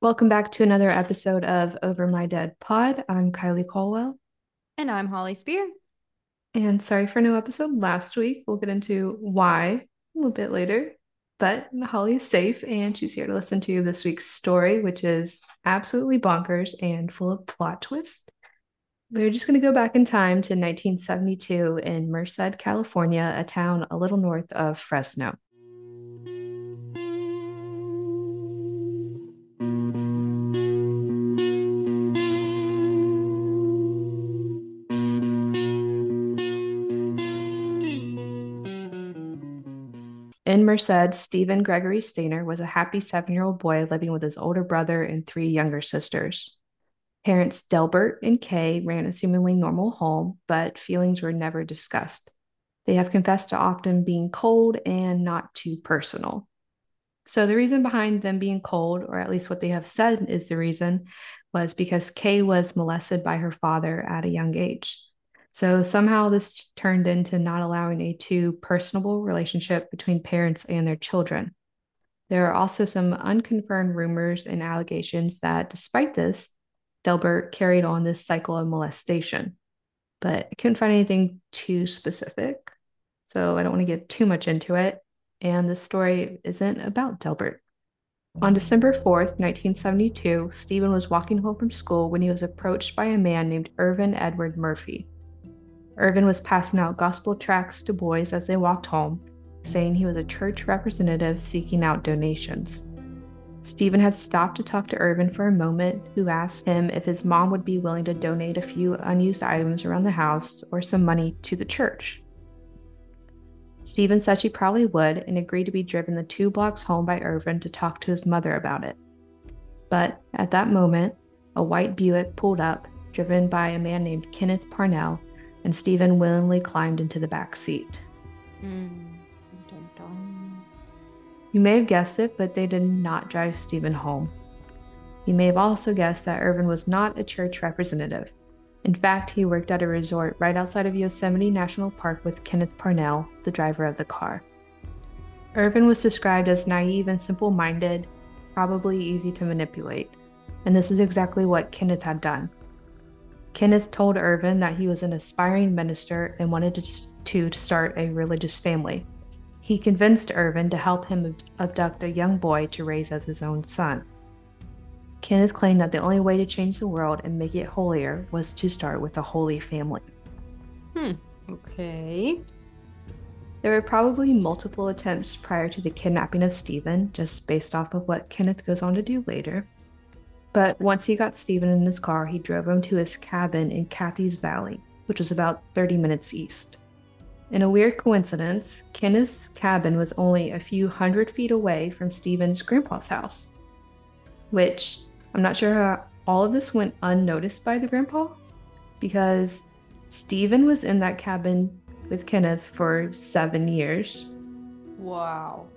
Welcome back to another episode of Over My Dead Pod. I'm Kylee Colwell. And I'm Holly Spear. And sorry for no episode last week. We'll get into why a little bit later. But Holly is safe and she's here to listen to this week's story, which is absolutely bonkers and full of plot twists. We're just going to go back in time to 1972 in Merced, California, a town a little north of Fresno. In Merced, Steven Gregory Stayner was a happy seven year old boy living with his older brother and three younger sisters. Parents Delbert and Kay ran a seemingly normal home, but feelings were never discussed. They have confessed to often being cold and not too personal. So, the reason behind them being cold, or at least what they have said is the reason, was because Kay was molested by her father at a young age. So somehow this turned into not allowing a too personable relationship between parents and their children. There are also some unconfirmed rumors and allegations that, despite this, Delbert carried on this cycle of molestation. But I couldn't find anything too specific. So I don't want to get too much into it. And the story isn't about Delbert. On December 4th, 1972, Steven was walking home from school when he was approached by a man named Ervin Edward Murphy. Ervin was passing out gospel tracts to boys as they walked home, saying he was a church representative seeking out donations. Steven had stopped to talk to Ervin for a moment, who asked him if his mom would be willing to donate a few unused items around the house or some money to the church. Steven said she probably would and agreed to be driven the two blocks home by Ervin to talk to his mother about it. But at that moment, a white Buick pulled up, driven by a man named Kenneth Parnell, and Steven willingly climbed into the back seat. Mm. Dun, dun. You may have guessed it, but they did not drive Steven home. You may have also guessed that Ervin was not a church representative. In fact, he worked at a resort right outside of Yosemite National Park with Kenneth Parnell, the driver of the car. Ervin was described as naive and simple minded, probably easy to manipulate, and this is exactly what Kenneth had done. Kenneth told Ervin that he was an aspiring minister and wanted to, start a religious family. He convinced Ervin to help him abduct a young boy to raise as his own son. Kenneth claimed that the only way to change the world and make it holier was to start with a holy family. Hmm, okay. There were probably multiple attempts prior to the kidnapping of Steven, just based off of what Kenneth goes on to do later. But once he got Steven in his car, he drove him to his cabin in Catheys Valley, which was about 30 minutes east. In a weird coincidence, Kenneth's cabin was only a few hundred feet away from Steven's grandpa's house, which I'm not sure how all of this went unnoticed by the grandpa because Steven was in that cabin with Kenneth for seven years. Wow.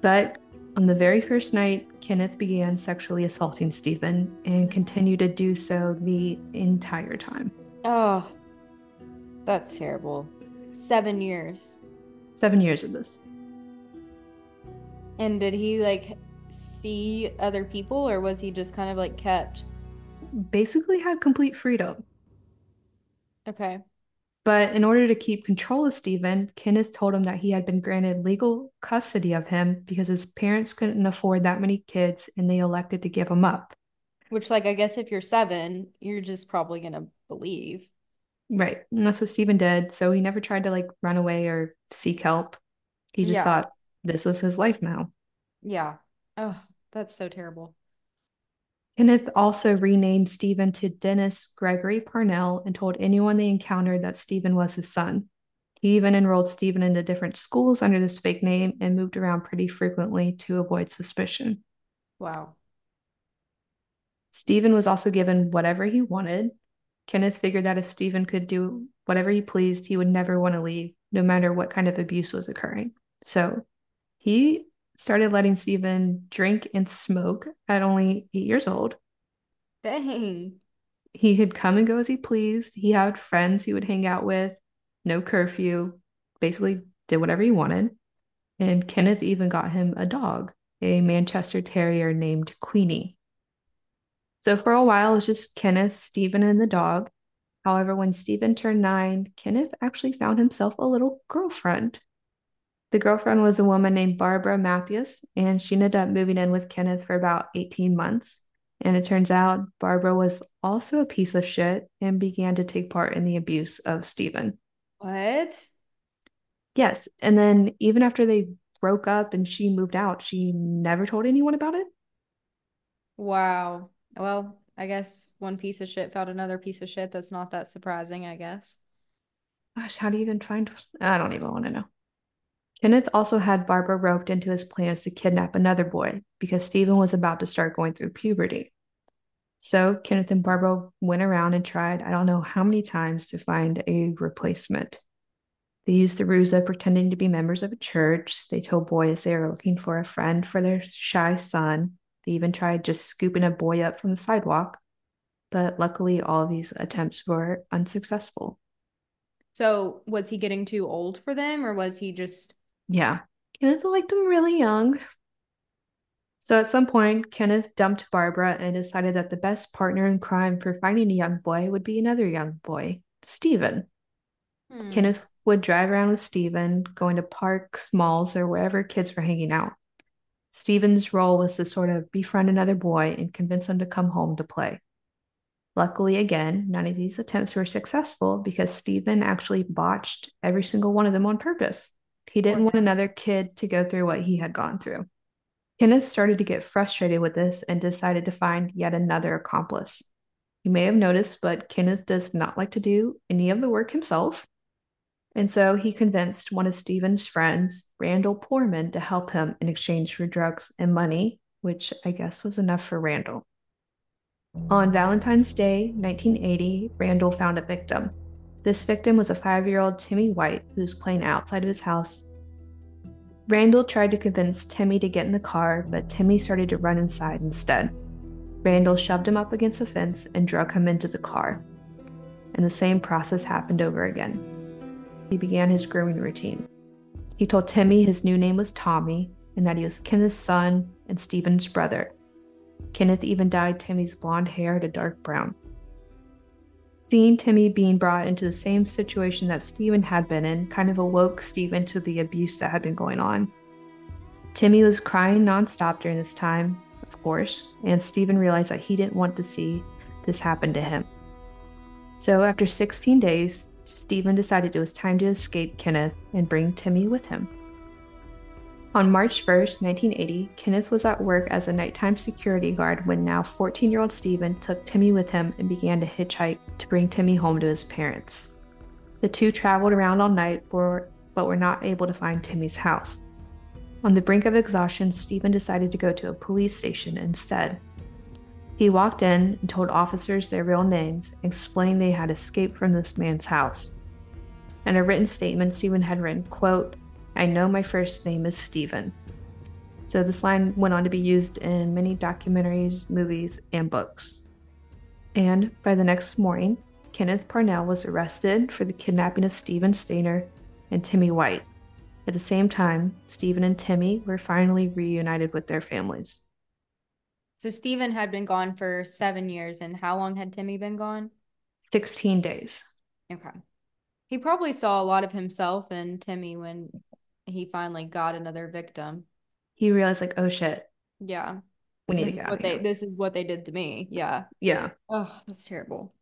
But on the very first night, Kenneth began sexually assaulting Steven and continued to do so the entire time. Oh, that's terrible. Seven years. Seven years of this. And did he like see other people or was he just kind of like kept? Basically, had complete freedom. Okay. But in order to keep control of Steven, Kenneth told him that he had been granted legal custody of him because his parents couldn't afford that many kids and they elected to give him up. Which, like, I guess if you're seven, you're just probably going to believe. Right. And that's what Steven did. So he never tried to like run away or seek help. He just yeah. thought this was his life now. Yeah. Oh, that's so terrible. Kenneth also renamed Steven to Dennis Gregory Parnell and told anyone they encountered that Steven was his son. He even enrolled Steven into different schools under this fake name and moved around pretty frequently to avoid suspicion. Wow. Steven was also given whatever he wanted. Kenneth figured that if Steven could do whatever he pleased, he would never want to leave, no matter what kind of abuse was occurring. So he started letting Steven drink and smoke at only eight years old. Dang. He could come and go as he pleased. He had friends he would hang out with, no curfew, basically did whatever he wanted. And Kenneth even got him a dog, a Manchester Terrier named Queenie. So for a while, it was just Kenneth, Steven, and the dog. However, when Steven turned nine, Kenneth actually found himself a little girlfriend. The girlfriend was a woman named Barbara Matthews, and she ended up moving in with Kenneth for about 18 months. And it turns out Barbara was also a piece of shit and began to take part in the abuse of Steven. What? Yes. And then even after they broke up and she moved out, she never told anyone about it. Wow. Well, I guess one piece of shit found another piece of shit. That's not that surprising, I guess. Gosh, how do you even find? I don't even want to know. Kenneth also had Barbara roped into his plans to kidnap another boy because Steven was about to start going through puberty. So Kenneth and Barbara went around and tried, I don't know how many times, to find a replacement. They used the ruse of pretending to be members of a church. They told boys they were looking for a friend for their shy son. They even tried just scooping a boy up from the sidewalk. But luckily, all these attempts were unsuccessful. So, was he getting too old for them, or was he just. Yeah. Kenneth liked him really young. So at some point, Kenneth dumped Barbara and decided that the best partner in crime for finding a young boy would be another young boy, Steven. Hmm. Kenneth would drive around with Steven, going to parks, malls, or wherever kids were hanging out. Steven's role was to sort of befriend another boy and convince him to come home to play. Luckily, again, none of these attempts were successful because Steven actually botched every single one of them on purpose. He didn't want another kid to go through what he had gone through. Kenneth started to get frustrated with this and decided to find yet another accomplice. You may have noticed, but Kenneth does not like to do any of the work himself. And so he convinced one of Steven's friends, Randall Poorman, to help him in exchange for drugs and money, which I guess was enough for Randall. On Valentine's Day, 1980, Randall found a victim. This victim was a five year old Timmy White who was playing outside of his house. Randall tried to convince Timmy to get in the car, but Timmy started to run inside instead. Randall shoved him up against the fence and drug him into the car. And the same process happened over again he began his grooming routine. He told Timmy his new name was Tommy and that he was Kenneth's son and Steven's brother. Kenneth even dyed Timmy's blonde hair to dark brown. Seeing Timmy being brought into the same situation that Steven had been in kind of awoke Steven to the abuse that had been going on. Timmy was crying nonstop during this time, of course, and Steven realized that he didn't want to see this happen to him. So, after 16 days, Steven decided it was time to escape Kenneth and bring Timmy with him. On March 1st, 1980, Kenneth was at work as a nighttime security guard when now 14 year old Steven took Timmy with him and began to hitchhike to bring Timmy home to his parents. The two traveled around all night for, but were not able to find Timmy's house. On the brink of exhaustion, Steven decided to go to a police station instead he walked in and told officers their real names, explaining they had escaped from this man's house. In a written statement, Steven had written, quote, I know my first name is Steven. So this line went on to be used in many documentaries, movies, and books. And by the next morning, Kenneth Parnell was arrested for the kidnapping of Steven Stayner and Timmy White. At the same time, Steven and Timmy were finally reunited with their families. So Steven had been gone for seven years, and how long had Timmy been gone? 16 days. Okay. He probably saw a lot of himself in Timmy when he finally got another victim. He realized, like, oh shit. Yeah. We need this to get what they, This is what they did to me. Yeah. Yeah. Oh, that's terrible.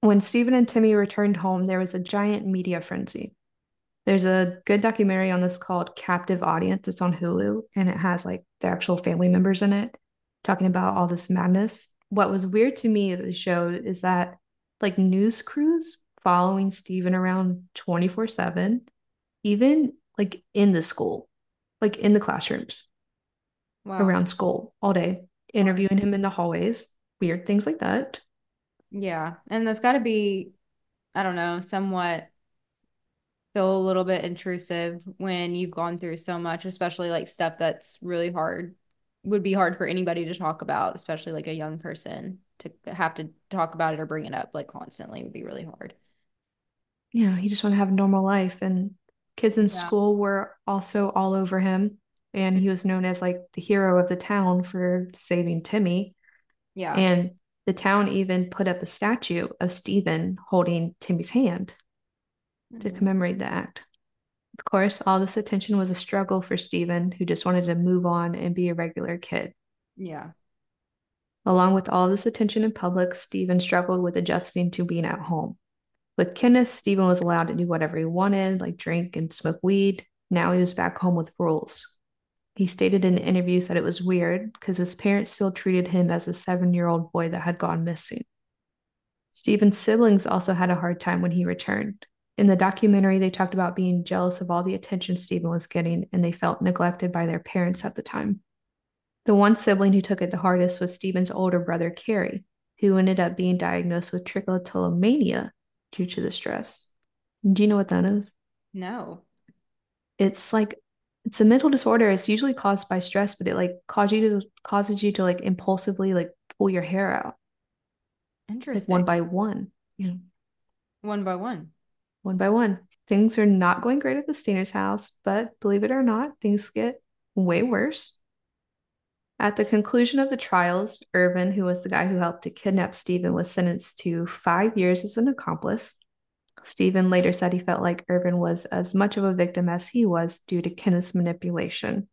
When Steven and Timmy returned home, there was a giant media frenzy. There's a good documentary on this called Captive Audience. It's on Hulu and it has like the actual family members in it talking about all this madness. What was weird to me that they showed is that like news crews following Steven around 24 7, even like in the school, like in the classrooms wow. around school all day, interviewing him in the hallways, weird things like that. Yeah. And that's got to be, I don't know, somewhat feel a little bit intrusive when you've gone through so much, especially like stuff that's really hard, would be hard for anybody to talk about, especially like a young person to have to talk about it or bring it up like constantly would be really hard. Yeah, he just wanted to have a normal life. And kids in yeah. school were also all over him. and he was known as like the hero of the town for saving Timmy. Yeah. And the town even put up a statue of Steven holding Timmy's hand to Mhm. commemorate the act. Of course, all this attention was a struggle for Steven, who just wanted to move on and be a regular kid. Yeah. Along with all this attention in public, Steven struggled with adjusting to being at home. With Kenneth, Steven was allowed to do whatever he wanted, like drink and smoke weed. Now he was back home with rules. He stated in interviews that it was weird because his parents still treated him as a seven year old boy that had gone missing. Steven's siblings also had a hard time when he returned. In the documentary, they talked about being jealous of all the attention Steven was getting, and they felt neglected by their parents at the time. The one sibling who took it the hardest was Steven's older brother, Cary, who ended up being diagnosed with trichotillomania due to the stress. Do you know what that is? No. It's like it's a mental disorder. It's usually caused by stress, but it like causes you to causes you to like impulsively like pull your hair out like Interesting. one by one. You know, One by one. one by one. Things are not going great at the Stayner's house, but believe it or not, things get way worse. At the conclusion of the trials, Ervin, who was the guy who helped to kidnap Steven, was sentenced to five years as an accomplice. Steven later said he felt like Ervin was as much of a victim as he was due to Kenneth's manipulation.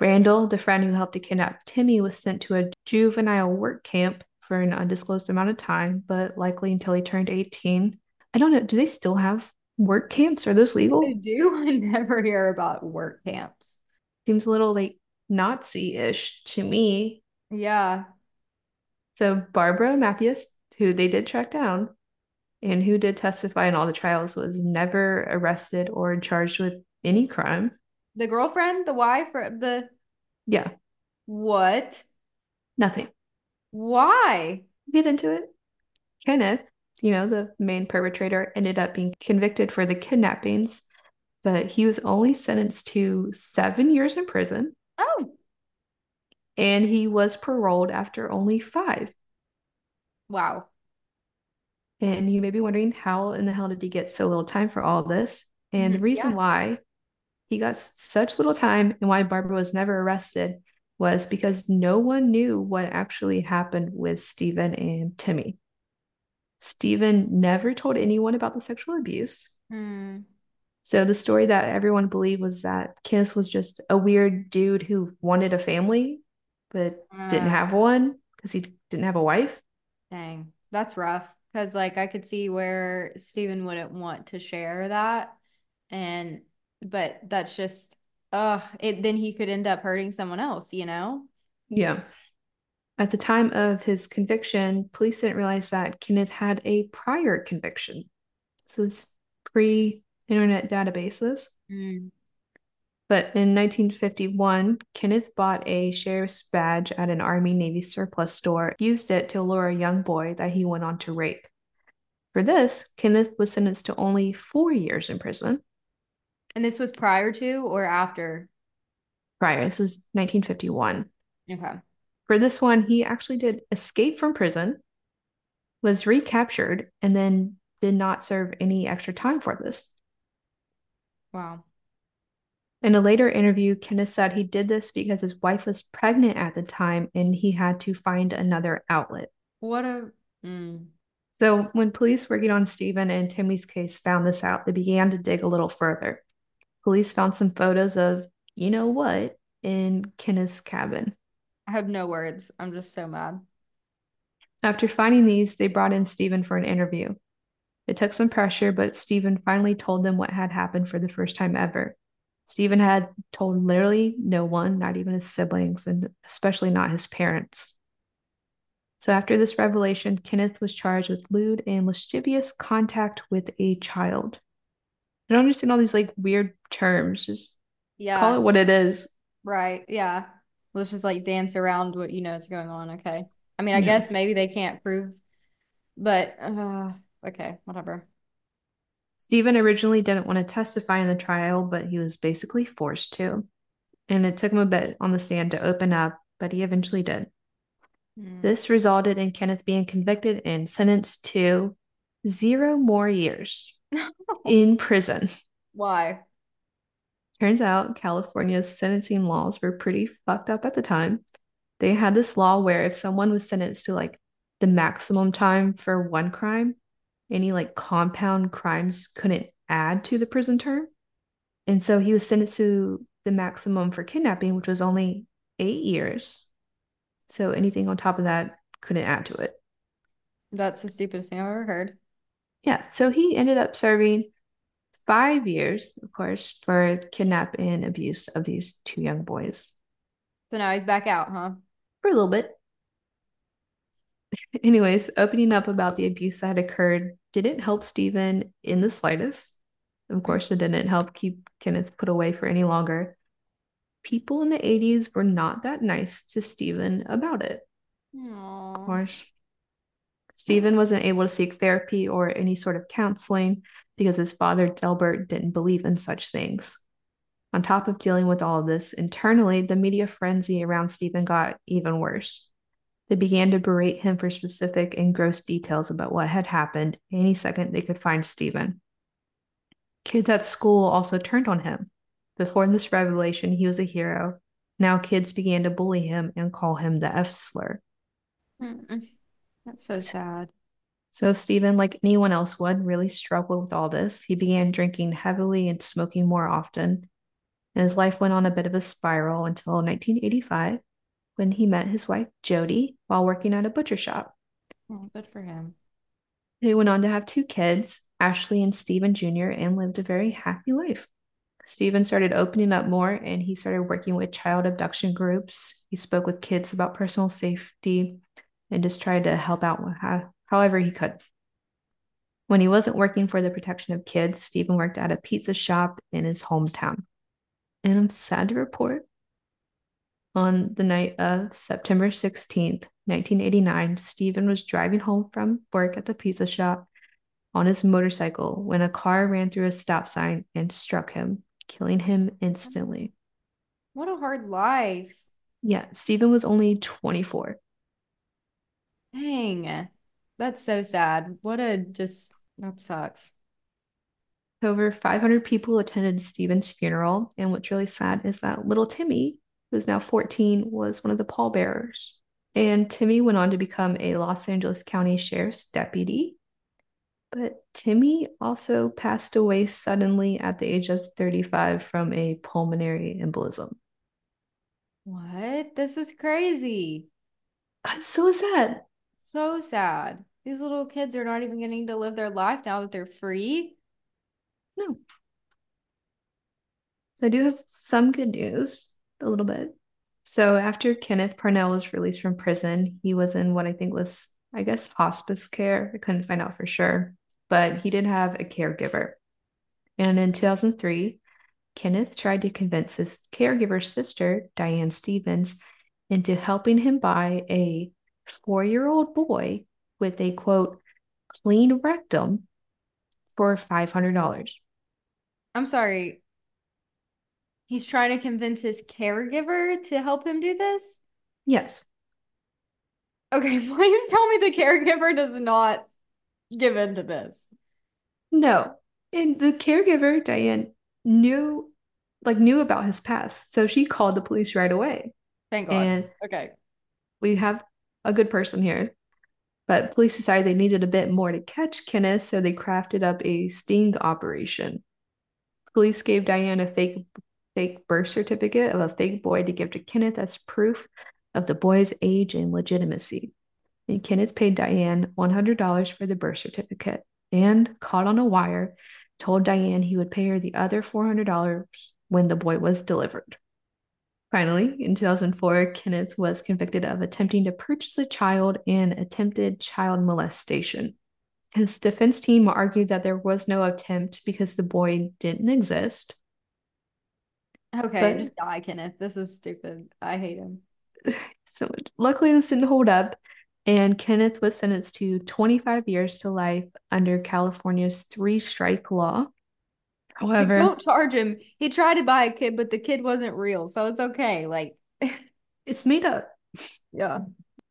Randall, the friend who helped to kidnap Timmy, was sent to a juvenile work camp for an undisclosed amount of time, but likely until he turned 18. I don't know, do they still have work camps? Are those legal? I do. I never hear about work camps. Seems a little like Nazi ish to me. Yeah. So Barbara Matthews, who they did track down and who did testify in all the trials, was never arrested or charged with any crime. The girlfriend, the wife, or the Yeah, what? nothing. Why? Get into it. Kenneth, you know, the main perpetrator, ended up being convicted for the kidnappings, but he was only sentenced to seven years in prison and he was paroled after only five. wow. And you may be wondering how in the hell did he get so little time for all this? And the Mhm, reason yeah. why he got such little time and why Barbara was never arrested was because no one knew what actually happened with Steven and Timmy. Steven never told anyone about the sexual abuse. Hmm. So the story that everyone believed was that Kenneth was just a weird dude who wanted a family but didn't Uh, have one because he didn't have a wife. Dang, that's rough. Because like I could see where Steven wouldn't want to share that. And but that's just uh it then he could end up hurting someone else, you know? Yeah. At the time of his conviction, police didn't realize that Kenneth had a prior conviction. So it's pre-internet databases. Mm. But in 1951, Kenneth bought a sheriff's badge at an Army Navy surplus store, used it to lure a young boy that he went on to rape. For this, Kenneth was sentenced to only four years in prison. And this was prior to or after? Prior, this was 1951. Okay. For this one, he actually did escape from prison, was recaptured, and then did not serve any extra time for this. Wow. In a later interview, Kenneth said he did this because his wife was pregnant at the time and he had to find another outlet. What a mm. So, when police working on Steven and Timmy's case found this out, they began to dig a little further. Police found some photos of, you know what, in Kenneth's cabin. I have no words. I'm just so mad. After finding these, they brought in Steven for an interview. It took some pressure, but Steven finally told them what had happened for the first time ever. Steven had told literally no one, not even his siblings, and especially not his parents. So after this revelation, Kenneth was charged with lewd and lascivious contact with a child. I don't understand all these like weird terms. Just Yeah. call it what it is. Right. Yeah. Let's just like dance around what you know is going on. Okay. I mean, I Yeah. guess maybe they can't prove, but uh, okay, whatever. Steven originally didn't want to testify in the trial, but he was basically forced to. And it took him a bit on the stand to open up, but he eventually did. Mm. This resulted in Kenneth being convicted and sentenced to zero more years in prison. Why? Turns out California's sentencing laws were pretty fucked up at the time. They had this law where if someone was sentenced to like the maximum time for one crime, any like compound crimes couldn't add to the prison term. And so he was sentenced to the maximum for kidnapping, which was only eight years. So anything on top of that couldn't add to it. That's the stupidest thing I've ever heard. Yeah. So he ended up serving five years, of course, for kidnap and abuse of these two young boys. So now he's back out, huh? For a little bit. Anyways, opening up about the abuse that occurred didn't help Steven in the slightest. Of course, it didn't help keep Kenneth put away for any longer. People in the 80s were not that nice to Steven about it. Aww. Of course. Steven wasn't able to seek therapy or any sort of counseling because his father, Delbert, didn't believe in such things. On top of dealing with all of this internally, the media frenzy around Steven got even worse. They began to berate him for specific and gross details about what had happened any second they could find Steven. Kids at school also turned on him. Before this revelation, he was a hero. Now kids began to bully him and call him the F slur. Mm-mm. That's so sad. So Steven, like anyone else would, really struggled with all this. He began drinking heavily and smoking more often. And his life went on a bit of a spiral until 1985 when he met his wife Jody while working at a butcher shop. Oh, good for him. They went on to have two kids, Ashley and Steven Jr., and lived a very happy life. Steven started opening up more and he started working with child abduction groups. He spoke with kids about personal safety and just tried to help out however he could. When he wasn't working for the protection of kids, Steven worked at a pizza shop in his hometown. And I'm sad to report on the night of September 16th, 1989, Steven was driving home from work at the pizza shop on his motorcycle when a car ran through a stop sign and struck him, killing him instantly. What a hard life. Yeah, Steven was only 24. Dang. That's so sad. What a just, that sucks. Over 500 people attended Steven's funeral. And what's really sad is that little Timmy, who's now 14, was one of the pallbearers. And Timmy went on to become a Los Angeles County Sheriff's deputy. But Timmy also passed away suddenly at the age of 35 from a pulmonary embolism. What? This is crazy. That's so sad. So sad. These little kids are not even getting to live their life now that they're free. No. So I do have some good news, a little bit. So after Kenneth Parnell was released from prison, he was in what I think was, I guess, hospice care. I couldn't find out for sure, but he did have a caregiver. And in 2003, Kenneth tried to convince his caregiver's sister, Diane Stevens, into helping him buy a four year old boy with a quote, clean rectum for $500. I'm sorry. He's trying to convince his caregiver to help him do this? Yes. Okay, please tell me the caregiver does not give in to this. No. And the caregiver, Diane, knew like knew about his past. So she called the police right away. Thank God. And okay. We have a good person here. But police decided they needed a bit more to catch Kenneth, so they crafted up a sting operation. Police gave Diane a fake fake birth certificate of a fake boy to give to Kenneth as proof of the boy's age and legitimacy. And Kenneth paid Diane $100 for the birth certificate and, caught on a wire, told Diane he would pay her the other $400 when the boy was delivered. Finally, in 2004, Kenneth was convicted of attempting to purchase a child and attempted child molestation. His defense team argued that there was no attempt because the boy didn't exist. Okay, but, just die, Kenneth. This is stupid. I hate him. So luckily, this didn't hold up, and Kenneth was sentenced to 25 years to life under California's three strike law. However, don't charge him. He tried to buy a kid, but the kid wasn't real, so it's okay. Like it's made up. Yeah.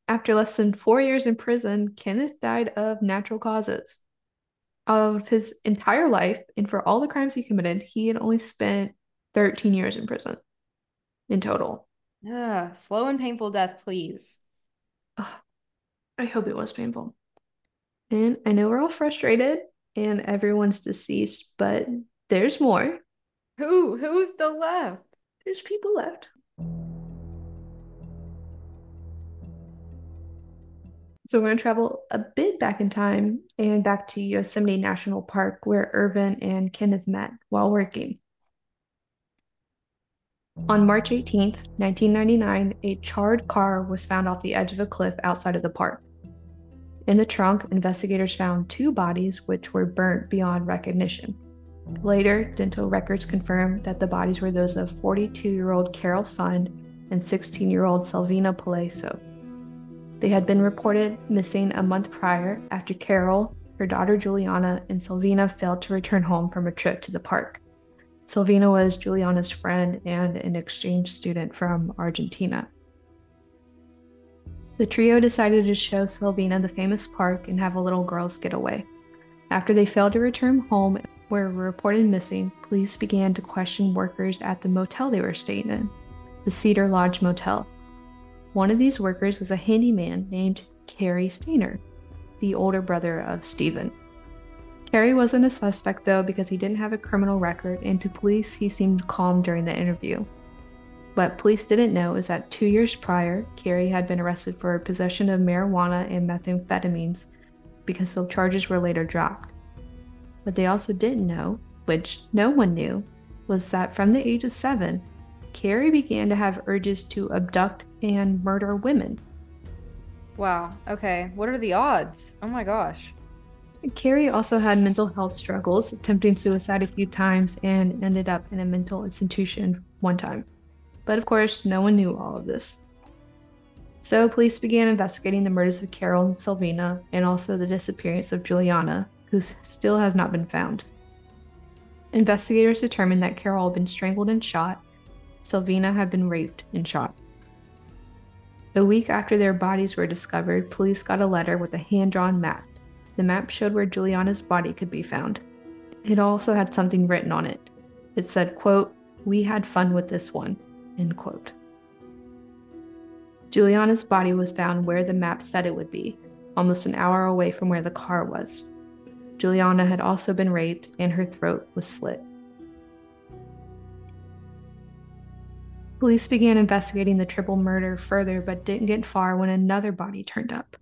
After less than four years in prison, Kenneth died of natural causes. Out of his entire life, and for all the crimes he committed, he had only spent 13 years in prison in total. Ugh, slow and painful death, please. Ugh, I hope it was painful. And I know we're all frustrated and everyone's deceased, but there's more. Who? Who's still left? There's people left. So we're going to travel a bit back in time and back to Yosemite National Park, where Ervin and Kenneth met while working. On March 18th, 1999, a charred car was found off the edge of a cliff outside of the park. In the trunk, investigators found two bodies which were burnt beyond recognition. Later, dental records confirmed that the bodies were those of 42 year old Carol Sund and 16 year old Salvina Pelosi. They had been reported missing a month prior after Carol, her daughter Juliana, and Salvina failed to return home from a trip to the park. Selvina was Juliana's friend and an exchange student from Argentina. The trio decided to show Selvina the famous park and have a little girls' getaway. After they failed to return home were reported missing, police began to question workers at the motel they were staying in, the Cedar Lodge Motel. One of these workers was a handyman named Cary Stayner, the older brother of Steven. Cary wasn't a suspect though because he didn't have a criminal record, and to police he seemed calm during the interview. What police didn't know is that two years prior, Cary had been arrested for possession of marijuana and methamphetamines because the charges were later dropped. What they also didn't know, which no one knew, was that from the age of seven, Cary began to have urges to abduct and murder women. Wow. Okay. What are the odds? Oh my gosh. Cary also had mental health struggles, attempting suicide a few times, and ended up in a mental institution one time. But of course, no one knew all of this. So, police began investigating the murders of Carol and Selvina, and also the disappearance of Juliana, who still has not been found. Investigators determined that Carol had been strangled and shot, Selvina had been raped and shot. A week after their bodies were discovered, police got a letter with a hand drawn map. The map showed where Juliana's body could be found. It also had something written on it. It said, quote, We had fun with this one, End quote. Juliana's body was found where the map said it would be, almost an hour away from where the car was. Juliana had also been raped and her throat was slit. Police began investigating the triple murder further but didn't get far when another body turned up.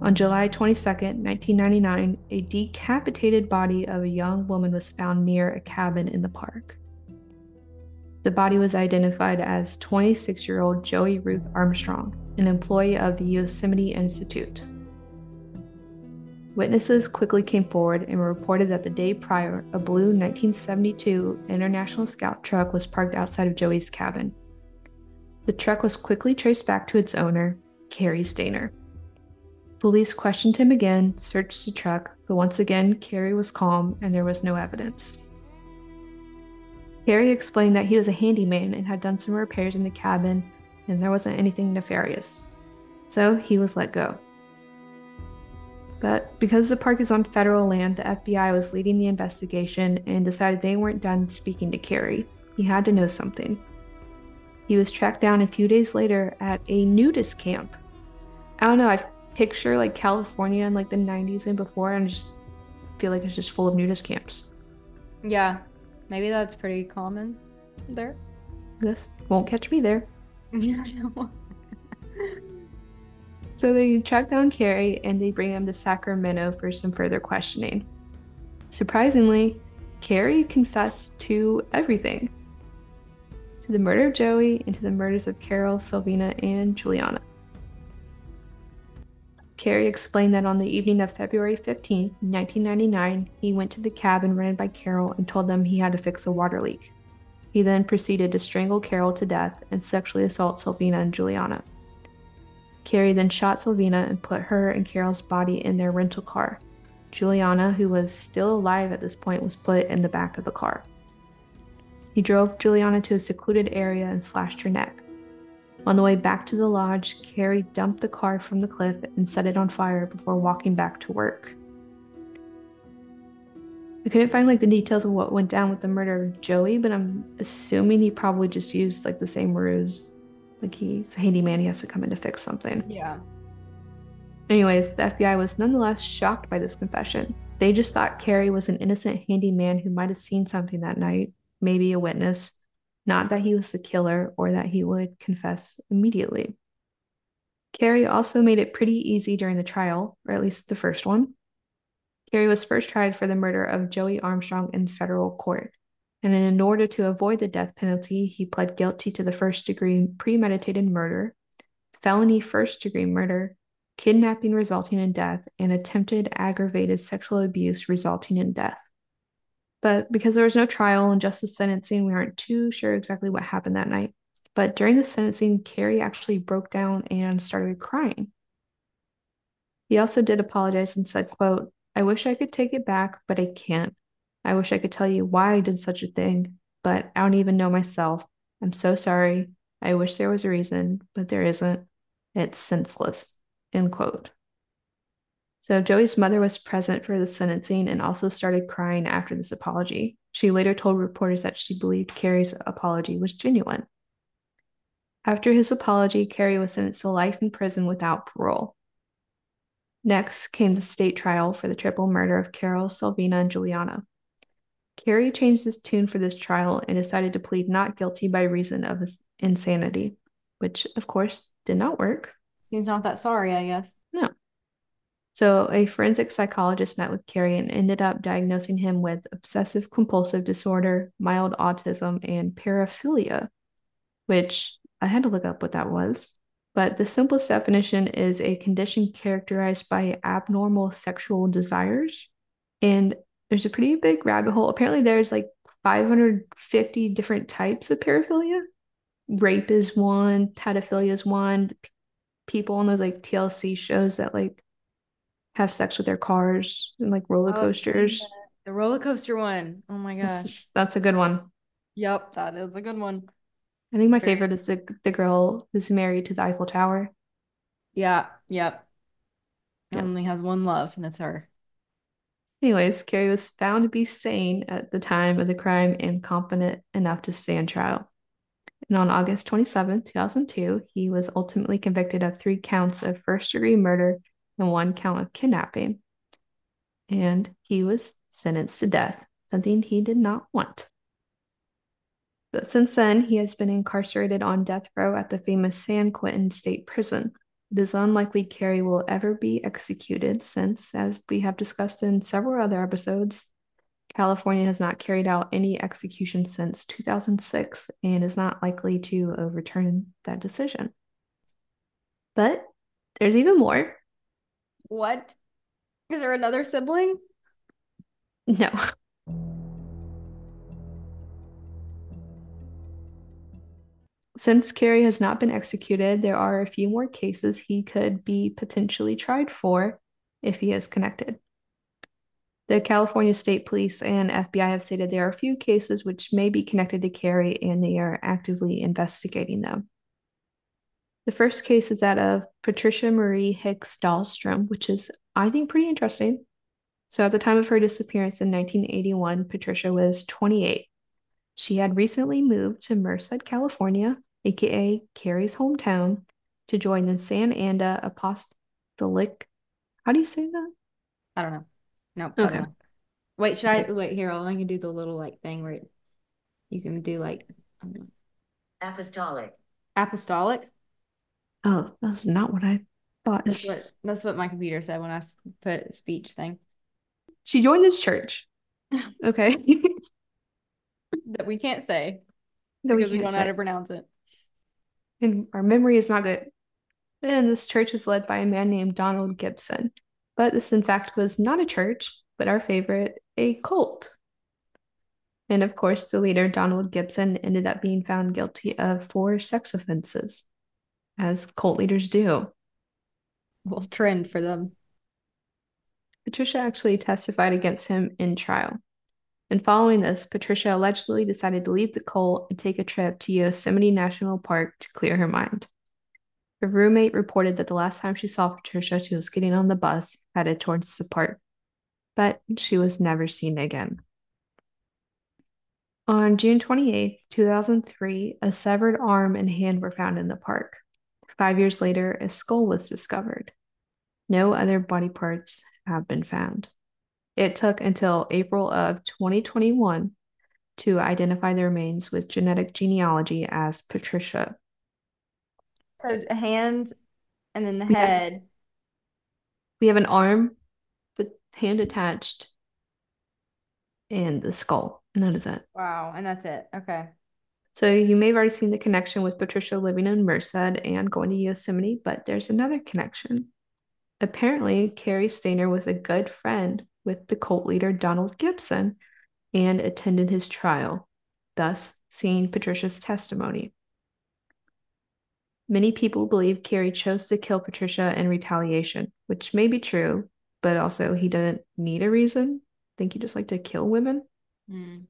On July 22, 1999, a decapitated body of a young woman was found near a cabin in the park. The body was identified as 26 year old Joie Ruth Armstrong, an employee of the Yosemite Institute. Witnesses quickly came forward and reported that the day prior, a blue 1972 International Scout truck was parked outside of Joie's cabin. The truck was quickly traced back to its owner, Cary Stayner. Police questioned him again, searched the truck, but once again, Cary was calm and there was no evidence. Cary explained that he was a handyman and had done some repairs in the cabin, and there wasn't anything nefarious. So he was let go. But because the park is on federal land, the FBI was leading the investigation and decided they weren't done speaking to Cary. He had to know something. He was tracked down a few days later at a nudist camp. I don't know, I picture like California in like the 90s and before, and I just feel like it's just full of nudist camps. Yeah, Maybe that's pretty common there. This won't catch me there. so they track down Cary and they bring him to Sacramento for some further questioning. Surprisingly, Cary confessed to everything to the murder of Joie and to the murders of Carol, Selvina, and Juliana. Cary explained that on the evening of February 15, 1999, he went to the cabin rented by Carol and told them he had to fix a water leak. He then proceeded to strangle Carol to death and sexually assault Selvina and Juliana. Cary then shot Selvina and put her and Carol's body in their rental car. Juliana, who was still alive at this point, was put in the back of the car. He drove Juliana to a secluded area and slashed her neck. On the way back to the lodge, Cary dumped the car from the cliff and set it on fire before walking back to work. I couldn't find like the details of what went down with the murder of Joie, but I'm assuming he probably just used like the same ruse. Like he's a handyman, he has to come in to fix something. Yeah. Anyways, the FBI was nonetheless shocked by this confession. They just thought Cary was an innocent handyman who might have seen something that night, maybe a witness, not that he was the killer or that he would confess immediately. Cary also made it pretty easy during the trial, or at least the first one. Cary was first tried for the murder of Joie Armstrong in federal court. And in order to avoid the death penalty, he pled guilty to the first degree premeditated murder, felony first degree murder, kidnapping resulting in death, and attempted aggravated sexual abuse resulting in death. But because there was no trial and just the sentencing, we aren't too sure exactly what happened that night. But during the sentencing, Cary actually broke down and started crying. He also did apologize and said, quote, I wish I could take it back, but I can't. I wish I could tell you why I did such a thing, but I don't even know myself. I'm so sorry. I wish there was a reason, but there isn't. It's senseless. End quote. So Joie's mother was present for the sentencing and also started crying after this apology. She later told reporters that she believed Cary's apology was genuine. After his apology, Cary was sentenced to life in prison without parole. Next came the state trial for the triple murder of Carol, Salvina, and Juliana. Cary changed his tune for this trial and decided to plead not guilty by reason of his insanity, which, of course, did not work. He's not that sorry, I guess. So, a forensic psychologist met with Cary and ended up diagnosing him with obsessive compulsive disorder, mild autism, and paraphilia, which I had to look up what that was. But the simplest definition is a condition characterized by abnormal sexual desires. And there's a pretty big rabbit hole. Apparently, there's like 550 different types of paraphilia. Rape is one, pedophilia is one. People on those like TLC shows that like have sex with their cars and like roller oh, coasters. Oh, the roller coaster one. Oh my gosh. That's, that's, a good one. Yep, that is a good one. I think my favorite is the the girl who's married to the Eiffel Tower. Yeah, yep. yep. Only has one love, and it's her. Anyways, Cary was found to be sane at the time of the crime and competent enough to stand trial. And on August 27, 2002, he was ultimately convicted of three counts of first degree murder and one count of kidnapping. And he was sentenced to death, something he did not want. Since then, he has been incarcerated on death row at the famous San Quentin State Prison. It is unlikely Cary will ever be executed since, as we have discussed in several other episodes, California has not carried out any execution since 2006 and is not likely to overturn that decision. But there's even more. What? Is there another sibling? No. Since Cary has not been executed, there are a few more cases he could be potentially tried for if he is connected. The California State Police and FBI have stated there are a few cases which may be connected to Cary and they are actively investigating them. The first case is that of Patricia Marie Hicks Dahlstrom, which is, I think, pretty interesting. So, at the time of her disappearance in 1981, Patricia was 28. She had recently moved to Merced, California, aka Cary's hometown, to join the San Anda Apostolic. How do you say that? I don't know. No. Nope, okay. Wait, should I wait here? I can do the little like thing where you can do like apostolic. Apostolic. Oh, that's not what I thought. That's what that's what my computer said when I put speech thing. She joined this church. Okay. that we can't say that because we, we don't know how to pronounce it. And our memory is not good. And this church was led by a man named Donald Gibson. But this, in fact, was not a church, but our favorite, a cult. And of course, the leader, Donald Gibson, ended up being found guilty of four sex offenses, as cult leaders do. Well, trend for them. Patricia actually testified against him in trial. And following this, Patricia allegedly decided to leave the cult and take a trip to Yosemite National Park to clear her mind. Her roommate reported that the last time she saw Patricia, she was getting on the bus headed towards the park. but she was never seen again. On June 28, 2003, a severed arm and hand were found in the park. Five years later, a skull was discovered. No other body parts have been found. It took until April of 2021 to identify the remains with genetic genealogy as Patricia. So a hand and then the We have- head. We have an arm with hand attached and the skull, and that is it. Wow, and that's it. Okay. So you may have already seen the connection with Patricia living in Merced and going to Yosemite, but there's another connection. Apparently, Cary Stayner was a good friend with the cult leader Donald Gibson and attended his trial, thus seeing Patricia's testimony. Many people believe Carrie chose to kill Patricia in retaliation, which may be true, but also he didn't need a reason. I think he just liked to kill women. Mm.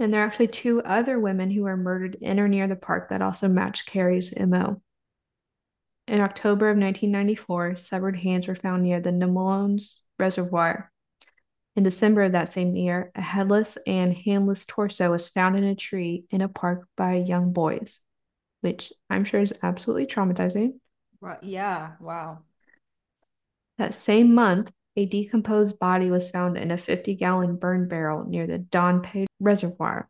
And there are actually two other women who were murdered in or near the park that also match Cary's MO. In October of 1994, severed hands were found near the Nemours Reservoir. In December of that same year, a headless and handless torso was found in a tree in a park by young boys, which I'm sure is absolutely traumatizing. Right. Yeah. Wow. That same month, a decomposed body was found in a 50 gallon burn barrel near the Don Pay Reservoir.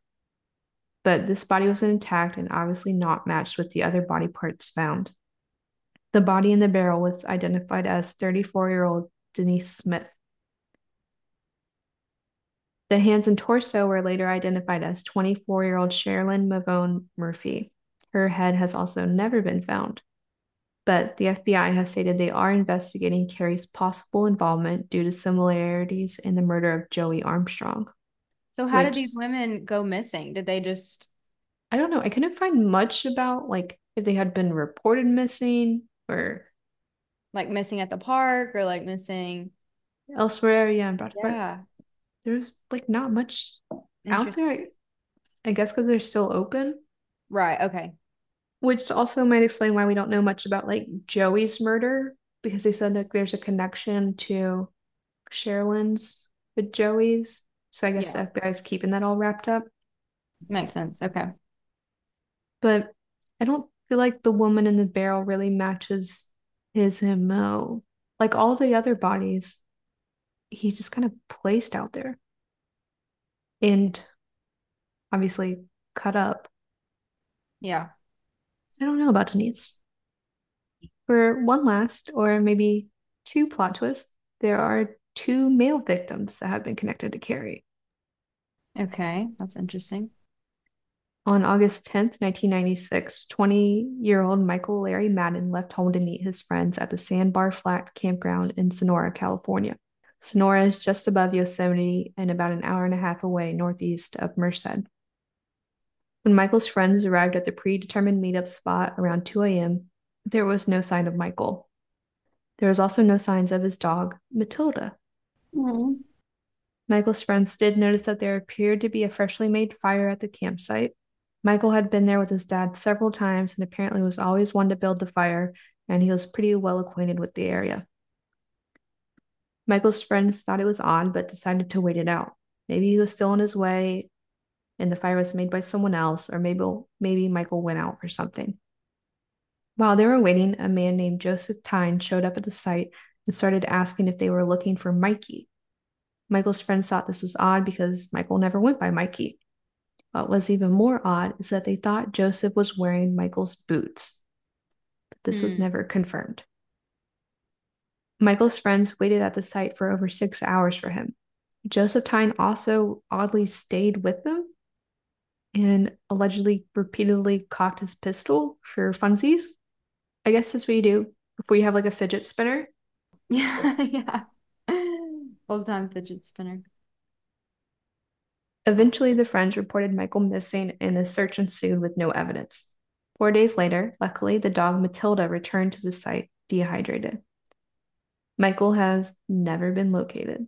But this body was intact and obviously not matched with the other body parts found. The body in the barrel was identified as 34 year old Denise Smith. The hands and torso were later identified as 24 year old Sherilyn Mavone Murphy. Her head has also never been found but the FBI has stated they are investigating Cary's possible involvement due to similarities in the murder of Joie Armstrong. So how did these women go missing? Did they just I don't know. I couldn't find much about like if they had been reported missing or like missing at the park or like missing? elsewhere. Yeah, I'm Yeah. There's like not much out there. I guess because they're still open, Right. Okay. Which also might explain why we don't know much about like Joie's murder because they said that there's a connection to Sherilyn's with Joie's. So I guess Yeah. the FBI is keeping that all wrapped up. Makes sense. Okay. But I don't feel like the woman in the barrel really matches his MO. Like all the other bodies, he just kind of placed out there. And obviously cut up. Yeah. So I don't know about Denise. For one last, or maybe two plot twists, there are two male victims that have been connected to Cary. Okay. That's interesting. On August 10th, 1996, 20 year old Michael Larry Madden left home to meet his friends at the Sandbar Flat campground in Sonora, California. Sonora is just above Yosemite and about an hour and a half away northeast of Merced. When Michael's friends arrived at the predetermined meetup spot around 2 a.m., there was no sign of Michael. There was also no signs of his dog, Matilda. Hmm. Michael's friends did notice that there appeared to be a freshly made fire at the campsite. Michael had been there with his dad several times and apparently was always one to build the fire, and he was pretty well acquainted with the area. Michael's friends thought it was odd, but decided to wait it out. Maybe he was still on his way and the fire was made by someone else, or maybe maybe Michael went out for something. While they were waiting, a man named Joseph Tyne showed up at the site and started asking if they were looking for Mikey. Michael's friends thought this was odd because Michael never went by Mikey. What was even more odd is that they thought Joseph was wearing Michael's boots. But this was Hmm. never confirmed. Michael's friends waited at the site for over six hours for him. Joseph Tyne also oddly stayed with them and allegedly repeatedly cocked his pistol for funsies. I guess that's what you do before you have like a fidget spinner. Yeah. Yeah. Old time fidget spinner. Eventually, the friends reported Michael missing and a search ensued with no evidence. Four days later, luckily, the dog Matilda returned to the site dehydrated. Michael has never been located.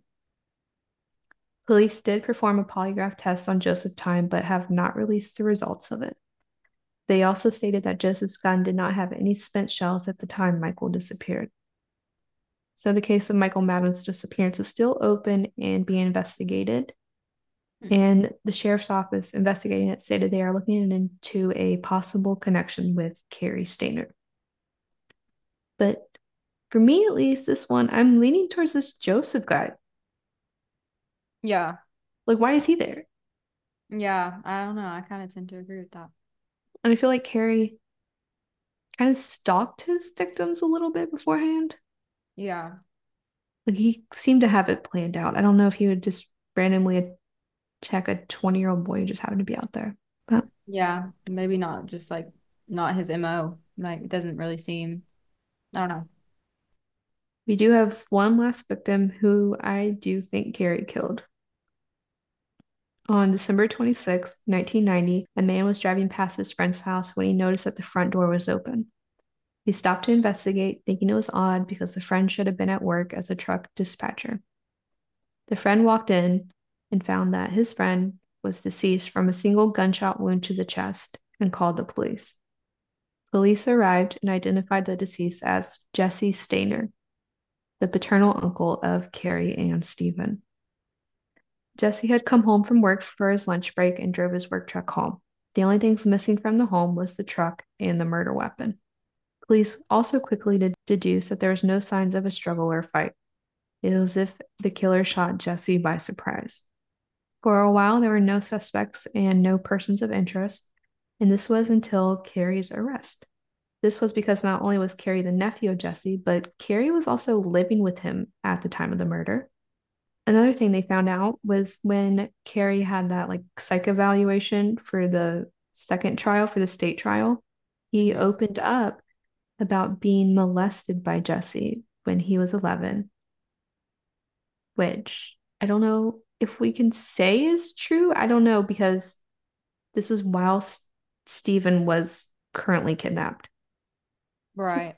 Police did perform a polygraph test on Joseph Time, but have not released the results of it. They also stated that Joseph's gun did not have any spent shells at the time Michael disappeared. So the case of Michael Madden's disappearance is still open and being investigated. Hmm. And the sheriff's office investigating it stated they are looking into a possible connection with Cary Stayner. But for me, at least, this one, I'm leaning towards this Joseph guy. Yeah. Like, why is he there? Yeah. I don't know. I kind of tend to agree with that. And I feel like Cary kind of stalked his victims a little bit beforehand. Yeah. Like, he seemed to have it planned out. I don't know if he would just randomly check a 20 year old boy who just happened to be out there. But Yeah. Maybe not just like not his MO. Like it doesn't really seem, I don't know. we do have one last victim who I do think Cary killed. On December 26, 1990, a man was driving past his friend's house when he noticed that the front door was open. He stopped to investigate, thinking it was odd because the friend should have been at work as a truck dispatcher. The friend walked in and found that his friend was deceased from a single gunshot wound to the chest and called the police. Police arrived and identified the deceased as Jesse Stayner, the paternal uncle of Cary and Steven. Jesse had come home from work for his lunch break and drove his work truck home. The only things missing from the home was the truck and the murder weapon. Police also quickly ded- deduced that there was no signs of a struggle or fight. It was as if the killer shot Jesse by surprise. For a while, there were no suspects and no persons of interest, and this was until Cary's arrest. This was because not only was Cary the nephew of Jesse, but Cary was also living with him at the time of the murder. Another thing they found out was when Cary had that like psych evaluation for the second trial, for the state trial, he opened up about being molested by Jesse when he was 11, which I don't know if we can say is true. I don't know because this was while S- Steven was currently kidnapped. Right.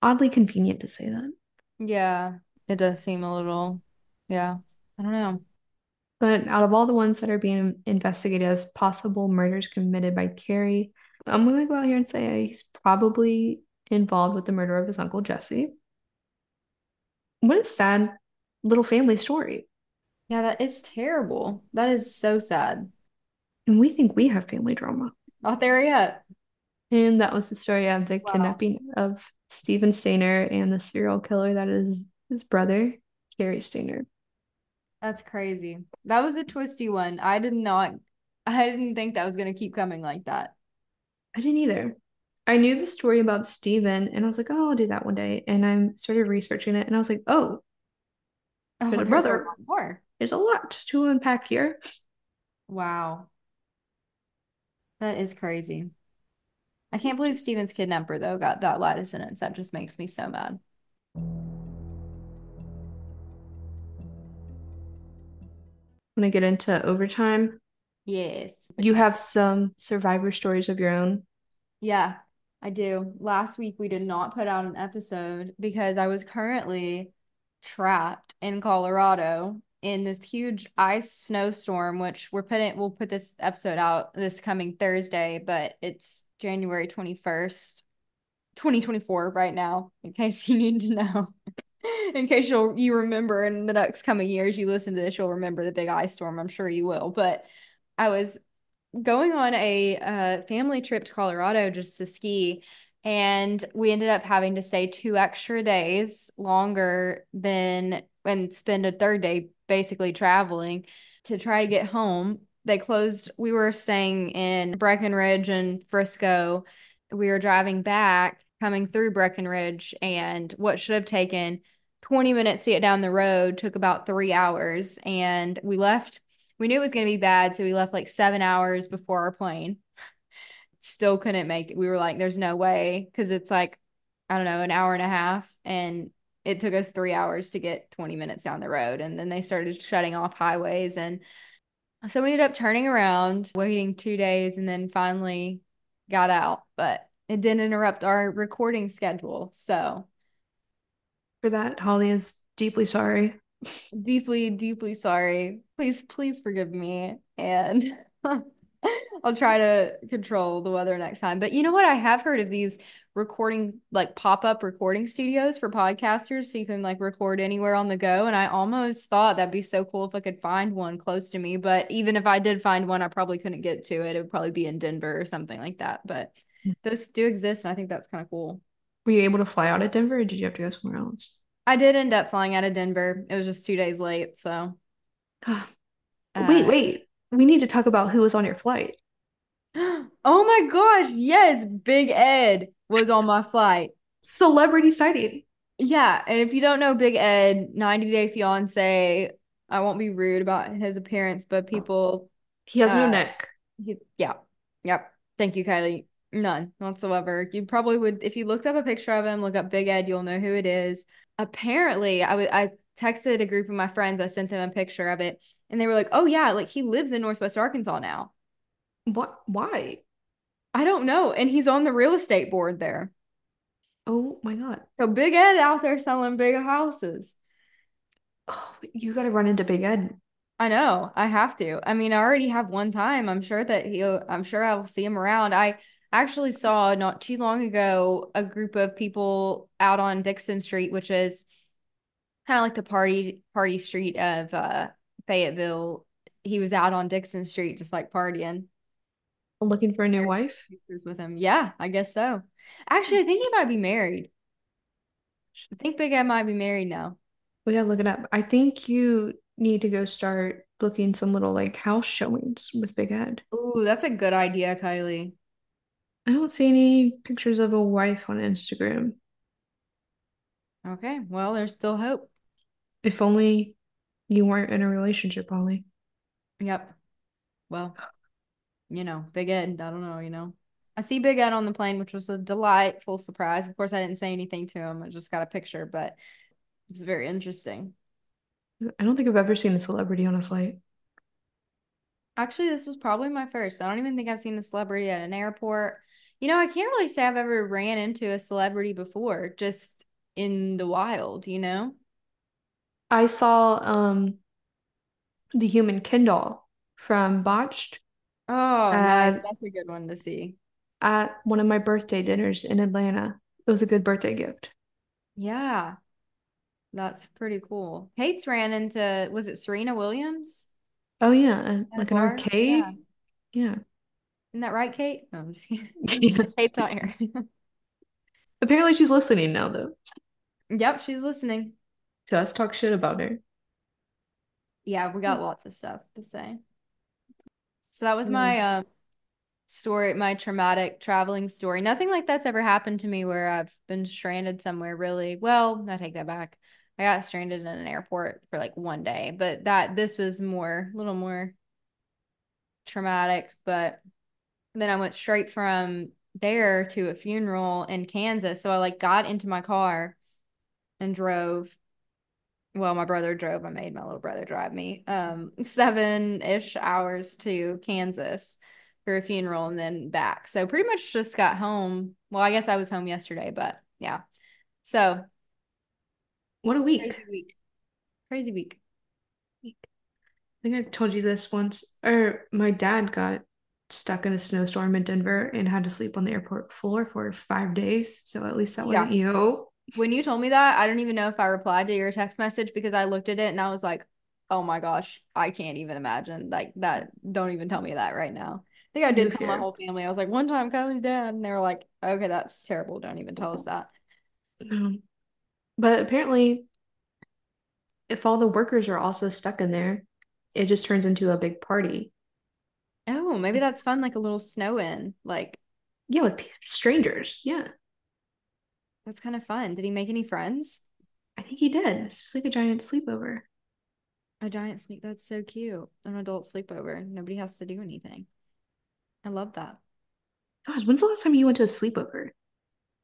Oddly convenient to say that. Yeah. It does seem a little, yeah. I don't know. But out of all the ones that are being investigated as possible murders committed by Cary, I'm going to go out here and say he's probably involved with the murder of his uncle Jesse. What a sad little family story. Yeah, that is terrible. That is so sad. And we think we have family drama. Not there yet. And that was the story of the Wow. kidnapping of Steven Stayner and the serial killer that is his brother, Cary Stayner. That's crazy. That was a twisty one. I did not, I didn't think that was going to keep coming like that. I didn't either. I knew the story about Steven, and I was like, oh, I'll do that one day. And I'm started researching it, and I was like, oh, Oh, There's brother. a lot more. there's a lot to unpack here. Wow. That is crazy. I can't believe Steven's kidnapper, though, got that light sentence. That just makes me so mad. When I get into overtime, Yes. you have some survivor stories of your own. Yeah, I do. Last week we did not put out an episode because I was currently trapped in Colorado in this huge ice snowstorm, which we're putting we'll put this episode out this coming Thursday, but it's January 21st, 2024 right now, in case you need to know. In case you'll you remember in the next coming years you listen to this, you'll remember the big ice storm. I'm sure you will. But I was going on a uh, family trip to Colorado just to ski. And we ended up having to stay two extra days longer than and spend a third day basically traveling to try to get home. They closed, we were staying in Breckenridge and Frisco. We were driving back, coming through Breckenridge, and what should have taken 20 minutes to get down the road took about three hours. And we left we knew it was going to be bad, so we left like seven hours before our plane. Still couldn't make it. We were like, there's no way because it's like, I don't know, an hour and a half. And it took us three hours to get 20 minutes down the road. And then they started shutting off highways. And so we ended up turning around, waiting two days, and then finally got out. But it didn't interrupt our recording schedule. So For that, Holly is deeply sorry. deeply, deeply sorry. Please, please forgive me. And I'll try to control the weather next time. But you know what? I have heard of these recording like pop-up recording studios for podcasters so you can like record anywhere on the go and I almost thought that'd be so cool if I could find one close to me but even if I did find one I probably couldn't get to it it would probably be in Denver or something like that but those do exist and I think that's kind of cool. Were you able to fly out of Denver or did you have to go somewhere else? I did end up flying out of Denver. It was just 2 days late so wait, uh, wait. We need to talk about who was on your flight. oh my gosh, yes, Big Ed was on my flight. Celebrity sighting. Yeah, and if you don't know Big Ed, 90 Day Fiance, I won't be rude about his appearance, but people He has no Uh, neck. he, yeah. Yep. Thank you, Kylee. None whatsoever. You probably would if you looked up a picture of him, look up Big Ed, you'll know who it is. Apparently, I would I texted a group of my friends, I sent them a picture of it, and they were like, "Oh yeah, like he lives in Northwest Arkansas now." What? Why? I don't know, and he's on the real estate board there. Oh my God. So Big Ed out there selling big houses. Oh, you got to run into Big Ed. I know, I have to. I mean, I already have one time. I'm sure that he'll, I'm sure I will see him around. I actually saw not too long ago a group of people out on Dickson Street, which is kind of like the party party street of uh Fayetteville. He was out on Dickson Street just like partying. Looking for a new wife? Pictures with him. Yeah, I guess so. Actually, I think he might be married. I think Big Ed might be married now. We gotta look it up. I think you need to go start booking some little like house showings with Big Ed. Ooh, that's a good idea, Kylee. I don't see any pictures of a wife on Instagram. Okay, well, there's still hope. If only you weren't in a relationship, Holly. Yep. Well, you know, Big Ed, I don't know, you know. I see Big Ed on the plane, which was a delightful surprise. Of course, I didn't say anything to him. I just got a picture, but it was very interesting. I don't think I've ever seen a celebrity on a flight. Actually, this was probably my first. I don't even think I've seen a celebrity at an airport. You know, I can't really say I've ever ran into a celebrity before, just in the wild, you know? I saw um the human Ken doll from Botched Oh, nice. Uh, That's a good one to see. at one of my birthday dinners in Atlanta. It was a good birthday gift. Yeah, that's pretty cool. Kate's ran into, was it Serena Williams? Oh yeah, At like an arcade. Yeah. Yeah. Isn't that right, Kate? No, I'm just kidding. Kate's not here. Apparently she's listening now though. Yep, she's listening. To us talk shit about her. Yeah, we got lots of stuff to say. So that was my um story, my traumatic traveling story. Nothing like that's ever happened to me where I've been stranded somewhere really. Well, I take that back. I got stranded in an airport for like one day, but that this was more, a little more traumatic. But then I went straight from there to a funeral in Kansas. So I like got into my car and drove. Well, my brother drove. I made my little brother drive me um seven-ish hours to Kansas for a funeral and then back. So pretty much just got home. Well, I guess I was home yesterday, but yeah. So What a week. crazy week. Crazy week. I think I told you this once. Or my dad got stuck in a snowstorm in Denver and had to sleep on the airport floor for five days. So at least that Yeah. wasn't you. When you told me that, I don't even know if I replied to your text message because I looked at it and I was like, oh my gosh, I can't even imagine. Like that, don't even tell me that right now. I think I did tell my whole family. I was like, one time Kylee's dad, and they were like, okay, that's terrible. Don't even tell us that. Um, but apparently, if all the workers are also stuck in there, it just turns into a big party. Oh, maybe that's fun, like a little snow in. Like Yeah, with p- strangers. Yeah, that's kind of fun. Did he make any friends? I think he did. It's just like a giant sleepover. A giant sleep. That's so cute. An adult sleepover. Nobody has to do anything. I love that. Gosh, when's the last time you went to a sleepover?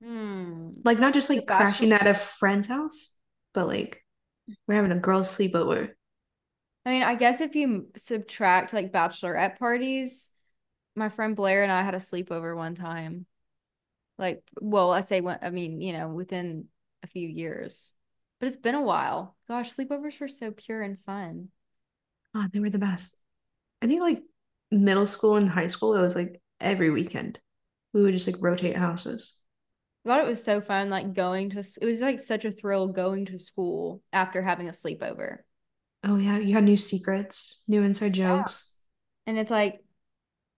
Hmm. Like not just like crashing at a friend's house, but like we're having a girls' sleepover. I mean, I guess if you subtract like bachelorette parties, my friend Blair and I had a sleepover one time. Like, well, I say one, I mean, you know, within a few years. But it's been a while. Gosh, sleepovers were so pure and fun. Oh, they were the best. I think like middle school and high school, it was like every weekend. We would just like rotate houses. I thought it was so fun, like going to. It was like such a thrill going to school after having a sleepover. Oh yeah, you had new secrets, new inside Yeah. jokes. And it's like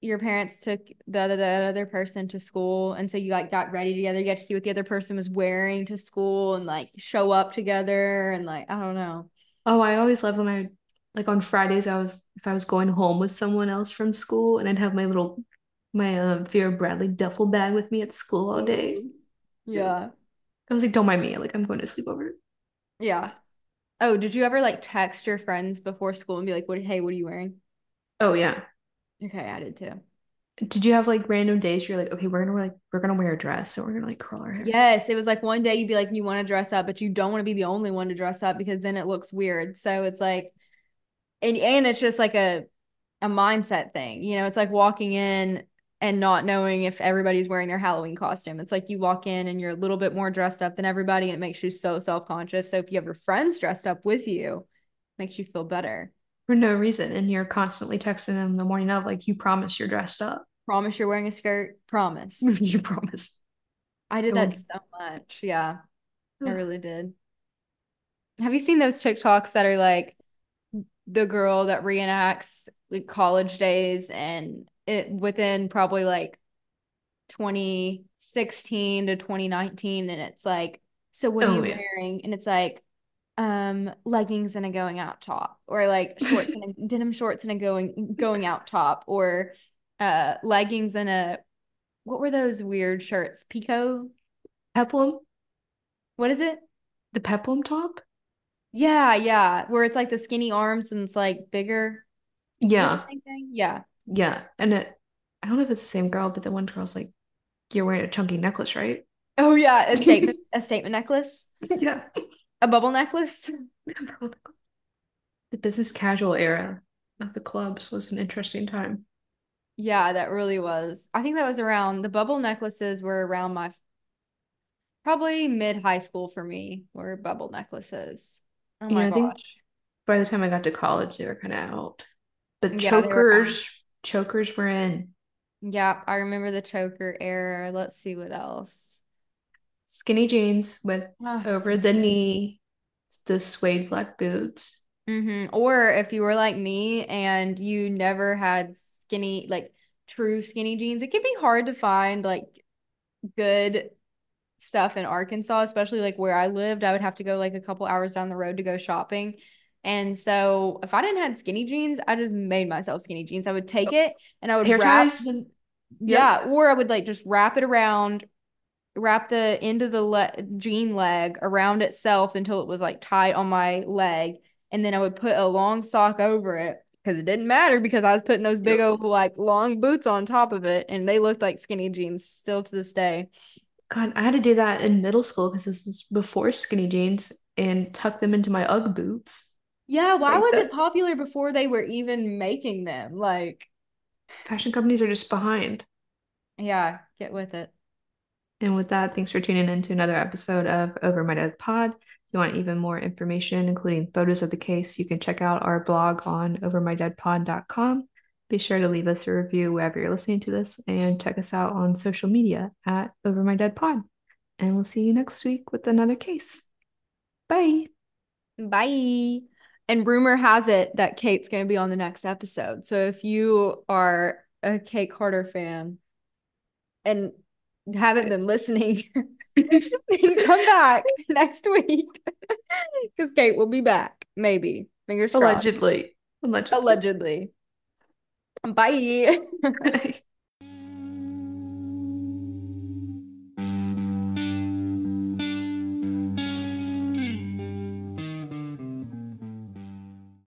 your parents took the other the other person to school, and so you like got ready together. You got to see what the other person was wearing to school, and like show up together, and like I don't know. Oh, I always loved when I like on Fridays I was if I was going home with someone else from school and I'd have my little my uh, Vera Bradley duffel bag with me at school all day. Yeah. I was like, don't mind me, like I'm going to sleep over. Yeah. Oh, did you ever like text your friends before school and be like, "What? Hey, what are you wearing?" Oh yeah. Okay, I did too. Did you have like random days you're like, okay, we're gonna wear like we're gonna wear a dress so we're gonna like curl our hair? Yes, it was like one day you'd be like, you want to dress up, but you don't want to be the only one to dress up because then it looks weird. So it's like, and and it's just like a a mindset thing. You know, it's like walking in and not knowing if everybody's wearing their Halloween costume. It's like you walk in and you're a little bit more dressed up than everybody, and it makes you so self-conscious. So if you have your friends dressed up with you, it makes you feel better. For no reason. And you're constantly texting them the morning of like you promise you're dressed up. Promise you're wearing a skirt. Promise. you promise. I did that so much. Yeah, I really did. Have you seen those TikToks that are like the girl that reenacts like college days and it within probably like 2016 to 2019 and it's like so what are Oh, you yeah. wearing and it's like um leggings and a going out top or like shorts and a denim shorts and a going going out top or uh leggings and a what were those weird shirts pico Peplum? what is it The peplum top? yeah yeah where it's like the skinny arms and it's like bigger Yeah. the same thing yeah Yeah. And it I don't know if it's the same girl, but the one girl's like, you're wearing a chunky necklace, right? oh yeah a statement a statement necklace Yeah. a bubble necklace The business casual era of the clubs was an interesting time. Yeah, that really was. I think that was around the bubble necklaces were around my probably mid high school for me were bubble necklaces. Oh Yeah, my I think- gosh. By the time I got to college, they were kind of out. The Yeah, they were out. chokers, chokers were in. Yeah, I remember the choker era. Let's see what else. Skinny jeans with Ah, over the knee, the suede black boots. hmm Or if you were like me and you never had skinny, like true skinny jeans, it can be hard to find like good stuff in Arkansas, especially like where I lived. I would have to go like a couple hours down the road to go shopping. And so if I didn't have skinny jeans, I just made myself skinny jeans. I would take it and I would Hair wrap ties? the- yeah, or I would like just wrap it around, wrap the end of the le jean leg around itself until it was like tight on my leg. And then I would put a long sock over it because it didn't matter because I was putting those big old like long boots on top of it and they looked like skinny jeans still to this day. God, I had to do that in middle school because this was before skinny jeans and tuck them into my UGG boots. Yeah, why Like was that. it popular before they were even making them? Like, Fashion companies are just behind. yeah, get with it. And with that, thanks for tuning in to another episode of Over My Dead Pod. If you want even more information, including photos of the case, you can check out our blog on overmydeadpod.com. Be sure to leave us a review wherever you're listening to this and check us out on social media at Over My Dead Pod. And we'll see you next week with another case. Bye. Bye. And rumor has it that Kate's going to be on the next episode. So if you are a Kate Carter fan and haven't been listening, then come back next week because Kate will be back. Maybe. Fingers crossed. Allegedly. Allegedly. Allegedly. Bye.